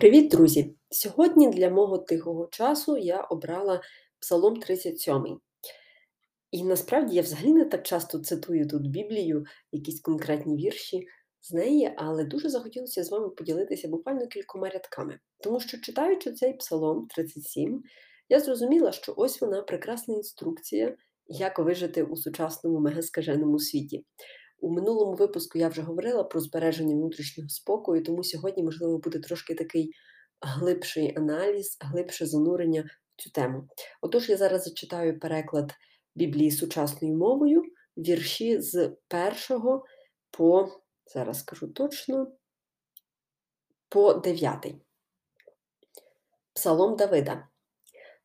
Привіт, друзі! Сьогодні для мого тихого часу я обрала Псалом 37. І насправді я взагалі не так часто цитую тут Біблію, якісь конкретні вірші з неї, але дуже захотілося з вами поділитися буквально кількома рядками. Тому що, читаючи цей Псалом 37, я зрозуміла, що ось вона прекрасна інструкція, як вижити у сучасному мегаскаженому світі. У минулому випуску я вже говорила про збереження внутрішнього спокою, тому сьогодні, можливо, буде трошки такий глибший аналіз, глибше занурення в цю тему. Отож, я зараз зачитаю переклад Біблії сучасною мовою, вірші з першого по, зараз скажу точно, по дев'ятий. Псалом Давида.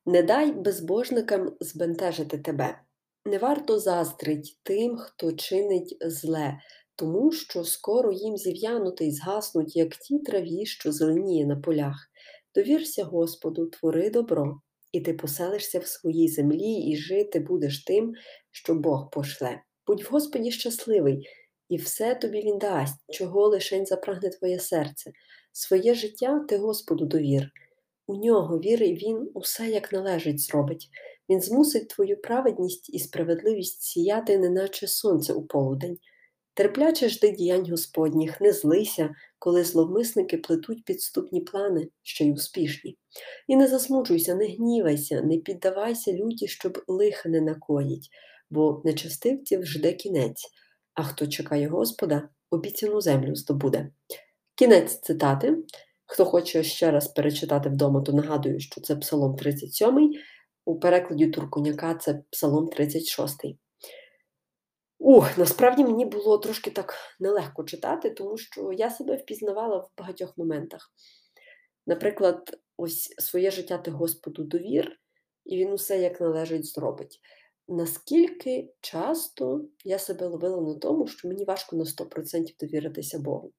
Не дай безбожникам збентежити тебе. Не варто заздрить тим, хто чинить зле, тому що скоро їм зів'янути й згаснуть, як ті траві, що зеленіє на полях. Довірся Господу, твори добро, і ти поселишся в своїй землі, і жити будеш тим, що Бог пошле. Будь в Господі щасливий, і все тобі він дасть, чого лишень запрагне твоє серце. Своє життя ти Господу довір. У нього віри, він усе як належить зробить. Він змусить твою праведність і справедливість сіяти, неначе сонце у полудень. Терпляче жди діянь Господніх, не злися, коли зловмисники плетуть підступні плани, ще й успішні. І не засмучуйся, не гнівайся, не піддавайся люті, щоб лиха не накоїть, бо нечестивців жде кінець, а хто чекає Господа, обіцяну землю здобуде. Кінець цитати. Хто хоче ще раз перечитати вдома, то нагадую, що це Псалом 37, у перекладі Туркуняка це Псалом 36. Ух, насправді мені було трошки так нелегко читати, тому що я себе впізнавала в багатьох моментах. Наприклад, ось своє життя ти Господу довір, і він усе як належить зробить. Наскільки часто я себе ловила на тому, що мені важко на 100% довіритися Богу.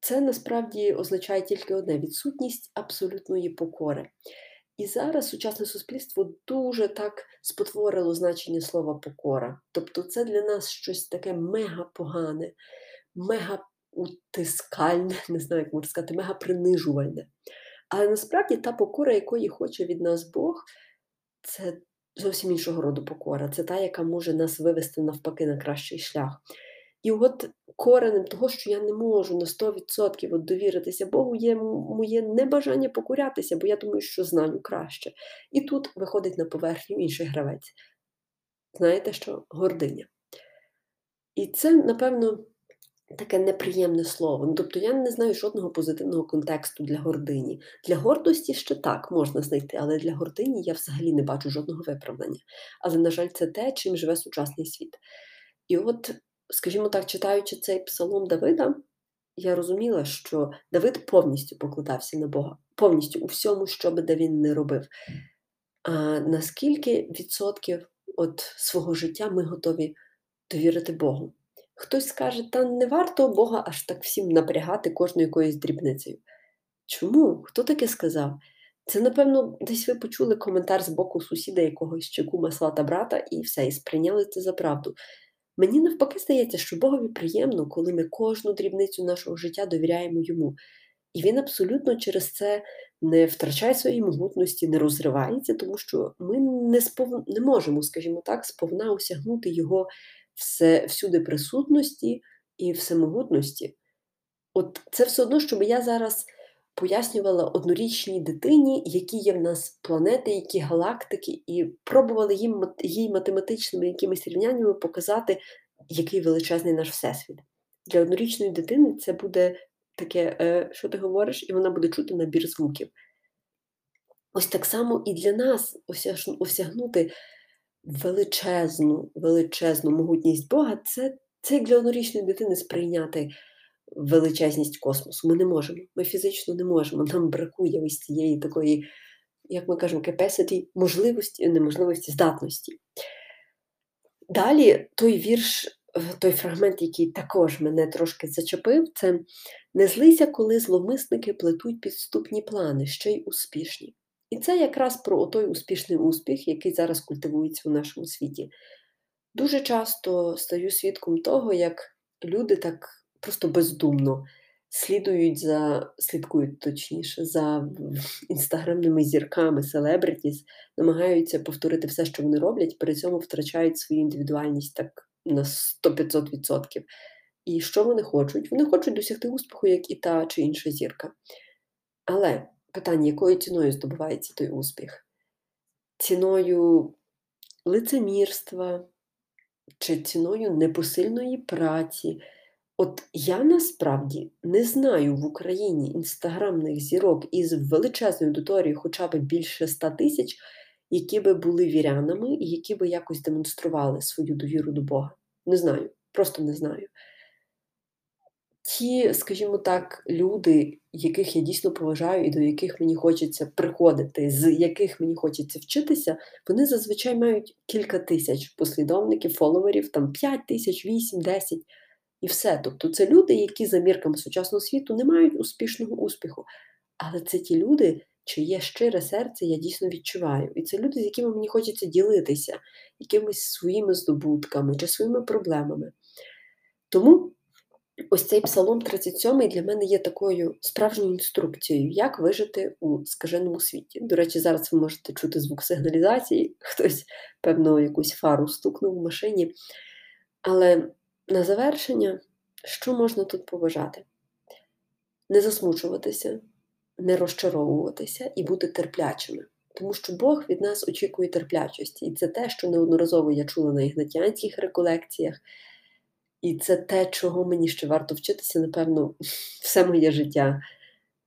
Це насправді означає тільки одне відсутність абсолютної покори. І зараз сучасне суспільство дуже так спотворило значення слова покора. Тобто це для нас щось таке мега погане, мега утискальне, не знаю, як можна сказати, мега принижувальне. Але насправді та покора, якої хоче від нас Бог, це зовсім іншого роду покора. Це та, яка може нас вивести навпаки на кращий шлях. І от коренем того, що я не можу на 100% от довіритися Богу, є моє небажання покурятися, бо я думаю, що знаю краще. І тут виходить на поверхню інший гравець. Знаєте що? Гординя. І це, напевно, таке неприємне слово. Ну, Тобто я не знаю жодного позитивного контексту для гордині. Для гордості ще так можна знайти, але для гордині я взагалі не бачу жодного виправдання. Але, на жаль, це те, чим живе сучасний світ. І от скажімо так, читаючи цей псалом Давида, я розуміла, що Давид повністю покладався на Бога, повністю у всьому, що би де він не робив. А наскільки відсотків от свого життя ми готові довірити Богу? Хтось скаже, та не варто Бога аж так всім напрягати кожною якоюсь дрібницею. Чому? Хто таке сказав? Це, напевно, десь ви почули коментар з боку сусіда якогось чи кума свата брата, і все, і сприйняли це за правду. Мені навпаки здається, що Богові приємно, коли ми кожну дрібницю нашого життя довіряємо йому. І він абсолютно через це не втрачає своєї могутності, не розривається, тому що ми не спов... не можемо, скажімо так, сповна осягнути його все, всюди присутності і всемогутності. От це все одно, щоб я зараз пояснювала однорічній дитині, які є в нас планети, які галактики, і пробували їм їй математичними якимись рівняннями показати, який величезний наш всесвіт. Для однорічної дитини це буде таке, е, що ти говориш, і вона буде чути набір звуків. Ось так само і для нас осягнути величезну, величезну могутність Бога, це це як для однорічної дитини сприйняти величезність космосу. Ми не можемо. Ми фізично не можемо. Нам бракує ось цієї такої, як ми кажемо, capacity, можливості, неможливості, здатності. Далі той вірш, той фрагмент, який також мене трошки зачепив, це не злися, коли зловмисники плетуть підступні плани, ще й успішні. І це якраз про той успішний успіх, який зараз культивується у нашому світі. Дуже часто стаю свідком того, як люди так просто бездумно слідують за, слідкують точніше, за інстаграмними зірками, селебритіс, намагаються повторити все, що вони роблять, при цьому втрачають свою індивідуальність так на 100-500%. І що вони хочуть? Вони хочуть досягти успіху, як і та чи інша зірка. Але питання, якою ціною здобувається той успіх? Ціною лицемірства чи ціною непосильної праці. От я насправді не знаю в Україні інстаграмних зірок із величезною аудиторією хоча б більше 100 тисяч, які би були вірянами і які би якось демонстрували свою довіру до Бога. Не знаю, просто не знаю. Ті, скажімо так, люди, яких я дійсно поважаю і до яких мені хочеться приходити, з яких мені хочеться вчитися, вони зазвичай мають кілька тисяч послідовників, фоловерів, там 5 тисяч, 8, 10 і все. Тобто це люди, які за мірками сучасного світу не мають успішного успіху. Але це ті люди, чиє щире серце я дійсно відчуваю. І це люди, з якими мені хочеться ділитися, якимись своїми здобутками чи своїми проблемами. Тому. Ось цей псалом 37 для мене є такою справжньою інструкцією, як вижити у скаженому світі. До речі, зараз ви можете чути звук сигналізації, хтось, певно, якусь фару стукнув в машині. Але на завершення, що можна тут побажати? Не засмучуватися, не розчаровуватися і бути терплячими. Тому що Бог від нас очікує терплячості. І це те, що неодноразово я чула на ігнатянських реколекціях. І це те, чого мені ще варто вчитися, напевно, все моє життя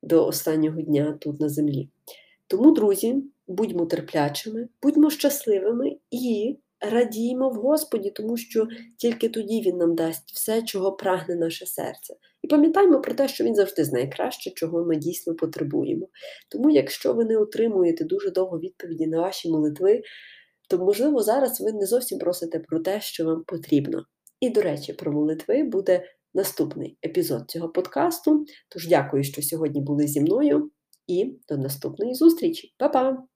до останнього дня тут на землі. Тому, друзі, будьмо терплячими, будьмо щасливими і радіймо в Господі, тому що тільки тоді Він нам дасть все, чого прагне наше серце. І пам'ятаймо про те, що він завжди знає краще, чого ми дійсно потребуємо. Тому, якщо ви не отримуєте дуже довго відповіді на ваші молитви, то, можливо, зараз ви не зовсім просите про те, що вам потрібно. І, до речі, про молитви буде наступний епізод цього подкасту. Тож дякую, що сьогодні були зі мною, і до наступної зустрічі. Па-па!